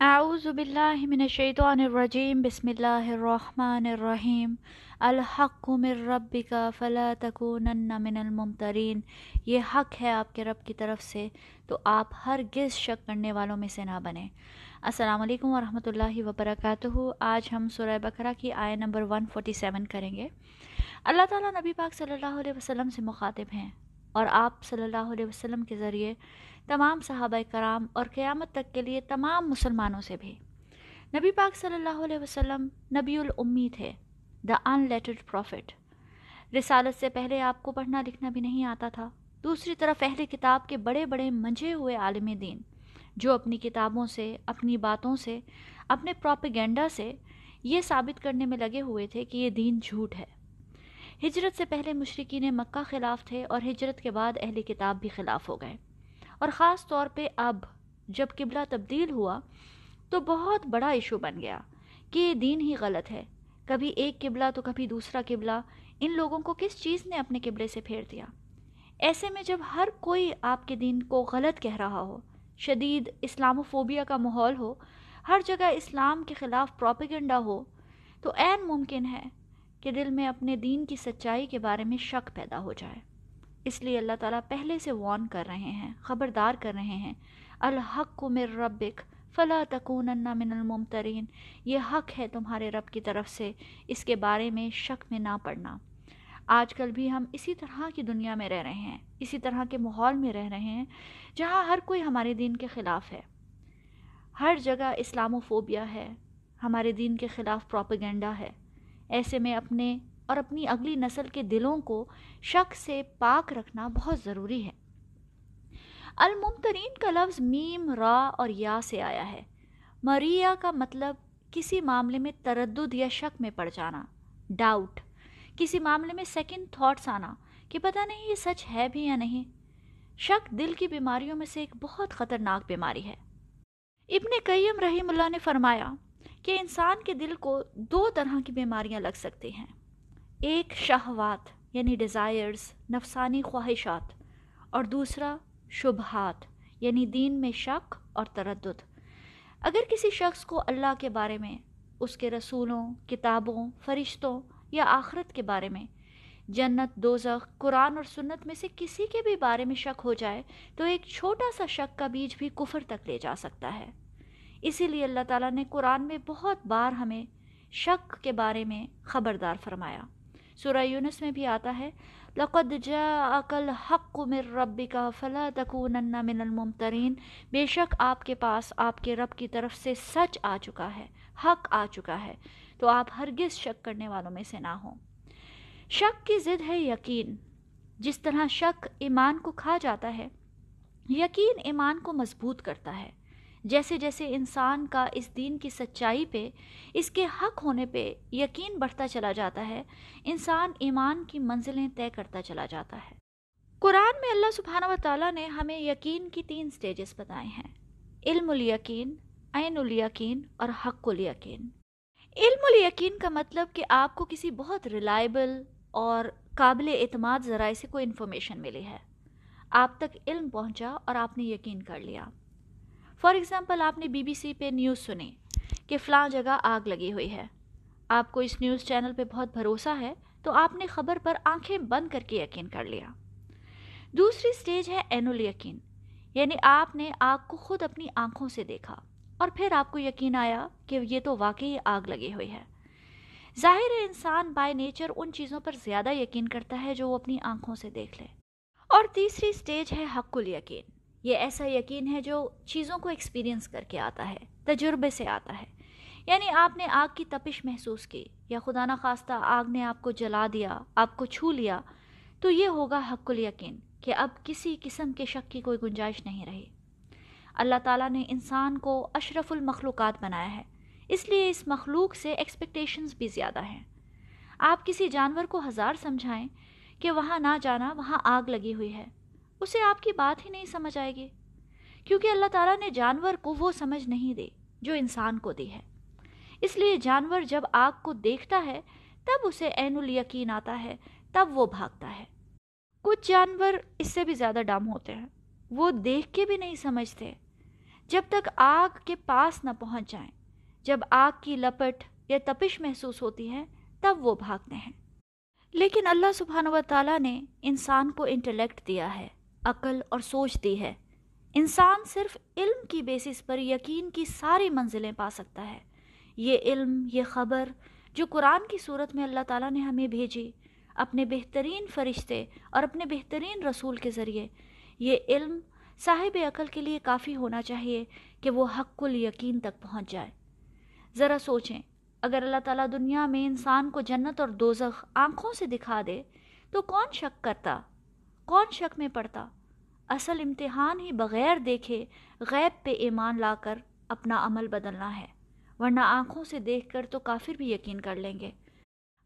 اعوذ باللہ من الشیطان الرجیم، بسم اللہ الرحمن الرحیم۔ الحق من ربک فلا تکونن من الممترین۔ یہ حق ہے آپ کے رب کی طرف سے، تو آپ ہر گز شک کرنے والوں میں سے نہ بنیں۔ السلام علیکم ورحمۃ اللہ وبرکاتہ۔ آج ہم سورہ بکرہ کی آئے نمبر 147 کریں گے۔ اللہ تعالیٰ نبی پاک صلی اللہ علیہ وسلم سے مخاطب ہیں۔ اور آپ صلی اللہ علیہ وسلم کے ذریعے تمام صحابہ کرام اور قیامت تک کے لیے تمام مسلمانوں سے بھی۔ نبی پاک صلی اللہ علیہ وسلم نبی الامی تھے دا ان لیٹرڈ پروفٹ رسالت سے پہلے آپ کو پڑھنا لکھنا بھی نہیں آتا تھا۔ دوسری طرف اہل کتاب کے بڑے بڑے منجے ہوئے عالم دین، جو اپنی کتابوں سے، اپنی باتوں سے، اپنے پروپیگینڈا سے یہ ثابت کرنے میں لگے ہوئے تھے کہ یہ دین جھوٹ ہے۔ ہجرت سے پہلے مشرقین مکہ خلاف تھے اور ہجرت کے بعد اہل کتاب بھی خلاف ہو گئے۔ اور خاص طور پہ اب جب قبلہ تبدیل ہوا تو بہت بڑا ایشو بن گیا کہ یہ دین ہی غلط ہے۔ کبھی ایک قبلہ تو کبھی دوسرا قبلہ۔ ان لوگوں کو کس چیز نے اپنے قبلے سے پھیر دیا؟ ایسے میں جب ہر کوئی آپ کے دین کو غلط کہہ رہا ہو، شدید اسلام و فوبیا کا ماحول ہو، ہر جگہ اسلام کے خلاف پروپیگنڈا ہو، تو عین ممکن ہے کہ دل میں اپنے دین کی سچائی کے بارے میں شک پیدا ہو جائے۔ اس لیے اللہ تعالیٰ پہلے سے وارن کر رہے ہیں، خبردار کر رہے ہیں۔ الحق کو مر ربک، فلا تکون من الممترین۔ یہ حق ہے تمہارے رب کی طرف سے، اس کے بارے میں شک میں نہ پڑنا۔ آج کل بھی ہم اسی طرح کی دنیا میں رہ رہے ہیں، اسی طرح کے ماحول میں رہ رہے ہیں، جہاں ہر کوئی ہمارے دین کے خلاف ہے۔ ہر جگہ اسلام و فوبیا ہے، ہمارے دین کے خلاف پروپیگنڈا ہے۔ ایسے میں اپنے اور اپنی اگلی نسل کے دلوں کو شک سے پاک رکھنا بہت ضروری ہے۔ الممترین کا لفظ میم، را اور یا سے آیا ہے۔ مریا کا مطلب کسی معاملے میں تردد یا شک میں پڑ جانا ڈاؤٹ کسی معاملے میں سیکنڈ تھاٹس آنا کہ پتہ نہیں یہ سچ ہے بھی یا نہیں۔ شک دل کی بیماریوں میں سے ایک بہت خطرناک بیماری ہے۔ ابن قیم رحیم اللہ نے فرمایا کہ انسان کے دل کو دو طرح کی بیماریاں لگ سکتی ہیں۔ ایک شہوات یعنی ڈیزائرز نفسانی خواہشات، اور دوسرا شبہات یعنی دین میں شک اور تردد۔ اگر کسی شخص کو اللہ کے بارے میں، اس کے رسولوں، کتابوں، فرشتوں یا آخرت کے بارے میں جنت، دوزخ، قرآن اور سنت میں سے کسی کے بھی بارے میں شک ہو جائے، تو ایک چھوٹا سا شک کا بیج بھی کفر تک لے جا سکتا ہے۔ اسی لیے اللہ تعالیٰ نے قرآن میں بہت بار ہمیں شک کے بارے میں خبردار فرمایا۔ سورہ یونس میں بھی آتا ہے، لقد جاءك الحق من ربك فلا تكونن من الممترین۔ بے شک آپ کے پاس آپ کے رب کی طرف سے سچ آ چکا ہے، حق آ چکا ہے، تو آپ ہرگز شک کرنے والوں میں سے نہ ہوں۔ شک کی ضد ہے یقین۔ جس طرح شک ایمان کو کھا جاتا ہے، یقین ایمان کو مضبوط کرتا ہے۔ جیسے جیسے انسان کا اس دین کی سچائی پہ، اس کے حق ہونے پہ یقین بڑھتا چلا جاتا ہے، انسان ایمان کی منزلیں طے کرتا چلا جاتا ہے۔ قرآن میں اللہ سبحانہ و تعالیٰ نے ہمیں یقین کی تین سٹیجز بتائے ہیں۔ علم الیقین، عین الیقین اور حق الیقین۔ علم الیقین کا مطلب کہ آپ کو کسی بہت ریلائبل اور قابل اعتماد ذرائع سے کوئی انفارمیشن ملی ہے۔ آپ تک علم پہنچا اور آپ نے یقین کر لیا۔ فار ایگزامپل آپ نے بی بی سی پہ نیوز سنی کہ فلاں جگہ آگ لگی ہوئی ہے۔ آپ کو اس نیوز چینل پہ بہت بھروسہ ہے، تو آپ نے خبر پر آنکھیں بند کر کے یقین کر لیا۔ دوسری سٹیج ہے اینول یقین یعنی آپ نے آگ کو خود اپنی آنکھوں سے دیکھا اور پھر آپ کو یقین آیا کہ یہ تو واقعی آگ لگی ہوئی ہے۔ ظاہر انسان بائی نیچر ان چیزوں پر زیادہ یقین کرتا ہے جو وہ اپنی آنکھوں سے دیکھ لے۔ اور تیسری سٹیج ہے حق الیقین یہ ایسا یقین ہے جو چیزوں کو ایکسپیرینس کر کے آتا ہے، تجربے سے آتا ہے۔ یعنی آپ نے آگ کی تپش محسوس کی یا خدا نخواستہ آگ نے آپ کو جلا دیا، آپ کو چھو لیا، تو یہ ہوگا حق الیقین کہ اب کسی قسم کے شک کی کوئی گنجائش نہیں رہی۔ اللہ تعالیٰ نے انسان کو اشرف المخلوقات بنایا ہے، اس لیے اس مخلوق سے ایکسپیکٹیشنز بھی زیادہ ہیں۔ آپ کسی جانور کو ہزار سمجھائیں کہ وہاں نہ جانا، وہاں آگ لگی ہوئی ہے۔ اسے آپ کی بات ہی نہیں سمجھ آئے گی۔ کیونکہ اللہ تعالیٰ نے جانور کو وہ سمجھ نہیں دے جو انسان کو دی ہے۔ اس لیے جانور جب آگ کو دیکھتا ہے، تب اسے عین الیقین آتا ہے، تب وہ بھاگتا ہے۔ کچھ جانور اس سے بھی زیادہ ڈم ہوتے ہیں۔ وہ دیکھ کے بھی نہیں سمجھتے۔ جب تک آگ کے پاس نہ پہنچ جائیں، جب آگ کی لپٹ یا تپش محسوس ہوتی ہے، تب وہ بھاگتے ہیں۔ لیکن اللہ سبحانہ و تعالیٰ نے انسان کو انٹلیکٹ دیا ہے۔ عقل اور سوچ دی ہے۔ انسان صرف علم کی بیسس پر یقین کی ساری منزلیں پا سکتا ہے۔ یہ علم، یہ خبر جو قرآن کی صورت میں اللہ تعالیٰ نے ہمیں بھیجی، اپنے بہترین فرشتے اور اپنے بہترین رسول کے ذریعے، یہ علم صاحب عقل کے لیے کافی ہونا چاہیے کہ وہ حق الیقین تک پہنچ جائے۔ ذرا سوچیں، اگر اللہ تعالیٰ دنیا میں انسان کو جنت اور دوزخ آنکھوں سے دکھا دے، تو کون شک کرتا؟ کون شک میں پڑتا؟ اصل امتحان ہی بغیر دیکھے غیب پہ ایمان لا کر اپنا عمل بدلنا ہے، ورنہ آنکھوں سے دیکھ کر تو کافر بھی یقین کر لیں گے۔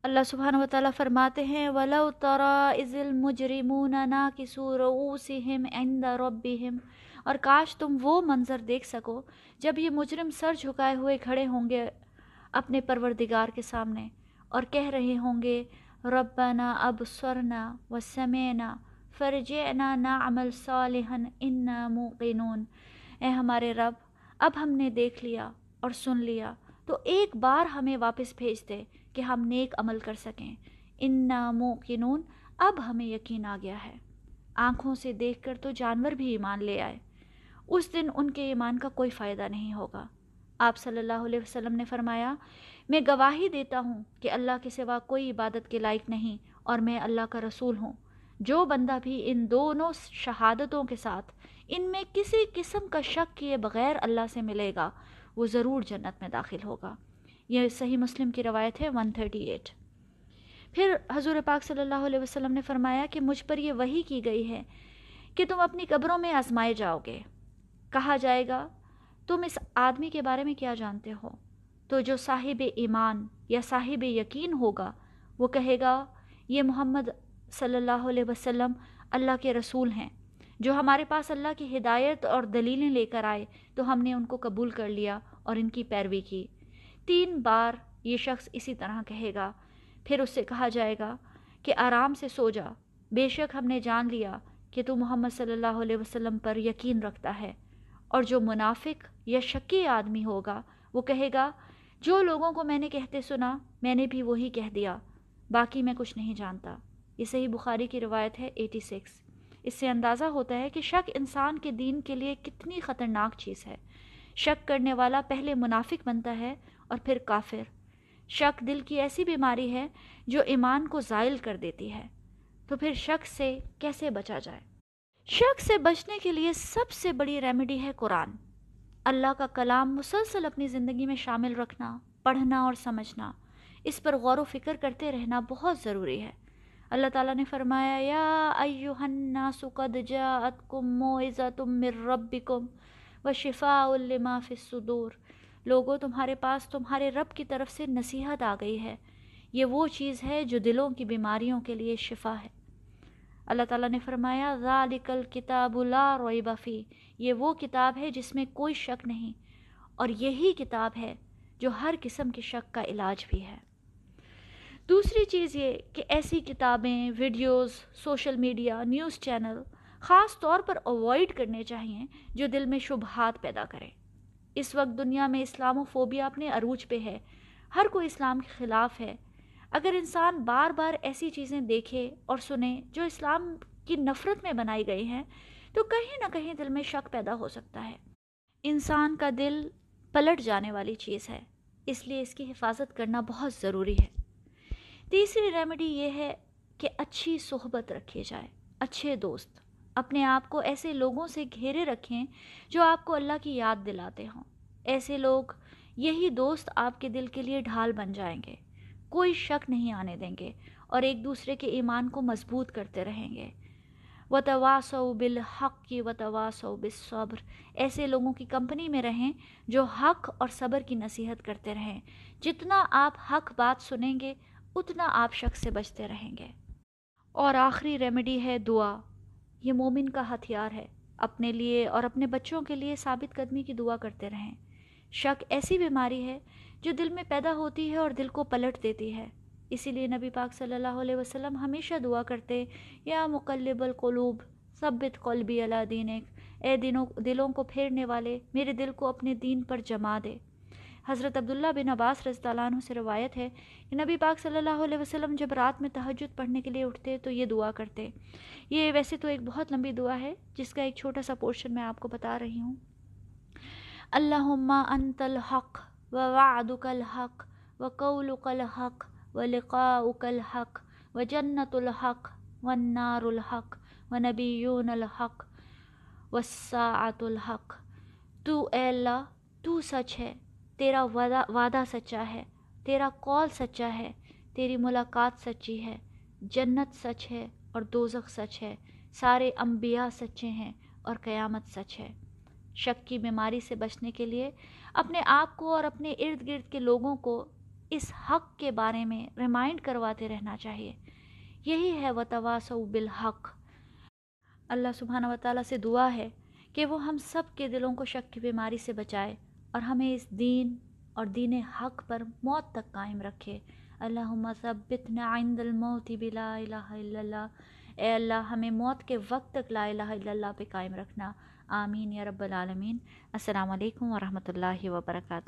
اللہ سبحانہ و تعالیٰ فرماتے ہیں، وَلَوْ تَرَا اِذِ الْمُجْرِمُونَ نَاكِسُوا رُؤُوسِهِمْ عِنْدَ رَبِّهِمْ۔ اور کاش تم وہ منظر دیکھ سکو جب یہ مجرم سر جھکائے ہوئے کھڑے ہوں گے اپنے پروردگار کے سامنے اور کہہ رہے ہوں گے، ربنا ابصرنا وسمعنا۔ فرجعنا نعمل صالحا انا موقنون۔ اے ہمارے رب، اب ہم نے دیکھ لیا اور سن لیا۔ تو ایک بار ہمیں واپس بھیج دے کہ ہم نیک عمل کر سکیں۔ ان ناموں اب ہمیں یقین آ گیا ہے۔ آنکھوں سے دیکھ کر تو جانور بھی ایمان لے آئے۔ اس دن ان کے ایمان کا کوئی فائدہ نہیں ہوگا۔ آپ صلی اللہ علیہ وسلم نے فرمایا، میں گواہی دیتا ہوں کہ اللہ کے سوا کوئی عبادت کے لائق نہیں اور میں اللہ کا رسول ہوں۔ جو بندہ بھی ان دونوں شہادتوں کے ساتھ ان میں کسی قسم کا شک کیے بغیر اللہ سے ملے گا، وہ ضرور جنت میں داخل ہوگا۔ یہ صحیح مسلم کی روایت ہے 138 پھر حضور پاک صلی اللہ علیہ وسلم نے فرمایا کہ مجھ پر یہ وہی کی گئی ہے کہ تم اپنی قبروں میں آزمائے جاؤ گے۔ کہا جائے گا، تم اس آدمی کے بارے میں کیا جانتے ہو؟ تو جو صاحب ایمان یا صاحب یقین ہوگا، وہ کہے گا، یہ محمد صلی اللہ علیہ وسلم اللہ کے رسول ہیں۔ جو ہمارے پاس اللہ کی ہدایت اور دلیلیں لے کر آئے، تو ہم نے ان کو قبول کر لیا اور ان کی پیروی کی۔ تین بار یہ شخص اسی طرح کہے گا۔ پھر اس سے کہا جائے گا کہ آرام سے سو جا۔ بے شک ہم نے جان لیا کہ تو محمد صلی اللہ علیہ وسلم پر یقین رکھتا ہے اور جو منافق یا شکی آدمی ہوگا، وہ کہے گا، جو لوگوں کو میں نے کہتے سنا، میں نے بھی وہی کہہ دیا، باقی میں کچھ نہیں جانتا۔ یہ صحیح بخاری کی روایت ہے ایٹی سکس اس سے اندازہ ہوتا ہے کہ شک انسان کے دین کے لیے کتنی خطرناک چیز ہے۔ شک کرنے والا پہلے منافق بنتا ہے اور پھر کافر۔ شک دل کی ایسی بیماری ہے جو ایمان کو زائل کر دیتی ہے۔ تو پھر شک سے کیسے بچا جائے؟ شک سے بچنے کے لیے سب سے بڑی ریمیڈی ہے قرآن۔ اللہ کا کلام مسلسل اپنی زندگی میں شامل رکھنا، پڑھنا اور سمجھنا۔ اس پر غور و فکر کرتے رہنا بہت ضروری ہے۔ اللہ تعالیٰ نے فرمایا، یا ایوہ الناس قد جاءتکم موعظتم من ربکم و شفاء لما فی الصدور۔ لوگوں تمہارے پاس تمہارے رب کی طرف سے نصیحت آ گئی ہے۔ یہ وہ چیز ہے جو دلوں کی بیماریوں کے لیے شفا ہے۔ اللہ تعالیٰ نے فرمایا، ذالک الکتاب لا ریب فی۔ یہ وہ کتاب ہے جس میں کوئی شک نہیں، اور یہی کتاب ہے جو ہر قسم کے شک کا علاج بھی ہے۔ دوسری چیز یہ کہ ایسی کتابیں، videos, social media, news channel خاص طور پر اوائڈ کرنے چاہئیں جو دل میں شبہات پیدا کریں۔ اس وقت دنیا میں اسلام و فوبیا اپنے عروج پہ ہے، ہر کوئی اسلام کے خلاف ہے۔ اگر انسان بار بار ایسی چیزیں دیکھے اور سنے جو اسلام کی نفرت میں بنائی گئی ہیں، تو کہیں نہ کہیں دل میں شک پیدا ہو سکتا ہے۔ انسان کا دل پلٹ جانے والی چیز ہے، اس لیے اس کی حفاظت کرنا بہت ضروری ہے۔ تیسری ریمیڈی یہ ہے کہ اچھی صحبت رکھی جائے اچھے دوست، اپنے آپ کو ایسے لوگوں سے گھیرے رکھیں جو آپ کو اللہ کی یاد دلاتے ہوں۔ ایسے لوگ، یہی دوست آپ کے دل کے لیے ڈھال بن جائیں گے، کوئی شک نہیں آنے دیں گے اور ایک دوسرے کے ایمان کو مضبوط کرتے رہیں گے۔ و تواسو بالحق کی و تواسو بالصبر۔ ایسے لوگوں کی کمپنی میں رہیں جو حق اور صبر کی نصیحت کرتے رہیں۔ جتنا آپ حق بات سنیں گے اتنا آپ شخص سے بچتے رہیں گے۔ اور آخری ریمیڈی ہے دعا۔ یہ مومن کا ہتھیار ہے۔ اپنے لیے اور اپنے بچوں کے لیے ثابت قدمی کی دعا کرتے رہیں۔ شک ایسی بیماری ہے جو دل میں پیدا ہوتی ہے اور دل کو پلٹ دیتی ہے۔ اسی لیے نبی پاک صلی اللہ علیہ وسلم ہمیشہ دعا کرتے، یا مقلب القلوب، ثبت قلبی اللہ دینک۔ اے دنوں دلوں کو پھیرنے والے، میرے دل کو اپنے دین پر جما دے۔ حضرت عبداللہ بن عباس رضی اللہ عنہ سے روایت ہے کہ نبی پاک صلی اللہ علیہ وسلم جب رات میں تہجد پڑھنے کے لیے اٹھتے تو یہ دعا کرتے۔ یہ ویسے تو ایک بہت لمبی دعا ہے جس کا ایک چھوٹا سا پورشن میں آپ کو بتا رہی ہوں۔ اللہم انت الحق و وعدک الحق و قولک الحق و لقاؤک الحق و جنت الحق و النار الحق و نبیون الحق و الحق۔ تو اے اللہ، تو سچ ہے۔ تیرا وعدہ وعدہ سچا ہے، تیرا قول سچا ہے، تیری ملاقات سچی ہے، جنت سچ ہے اور دوزخ سچ ہے، سارے انبیاء سچے ہیں اور قیامت سچ ہے۔ شک کی بیماری سے بچنے کے لیے اپنے آپ کو اور اپنے ارد گرد کے لوگوں کو اس حق کے بارے میں ریمائنڈ کرواتے رہنا چاہیے۔ یہی ہے و تواس بالحق۔ اللہ سبحانہ و تعالیٰ سے دعا ہے کہ وہ ہم سب کے دلوں کو شک کی بیماری سے بچائے۔ اور ہمیں اس دین اور دین حق پر موت تک قائم رکھے۔ اللہم ثبتنا عند الموت بلا الہ الا اللہ۔ اے اللہ، ہمیں موت کے وقت تک لا الہ الا اللہ پہ قائم رکھنا۔ آمین یا رب العالمین۔ السلام علیکم ورحمۃ اللہ وبرکاتہ۔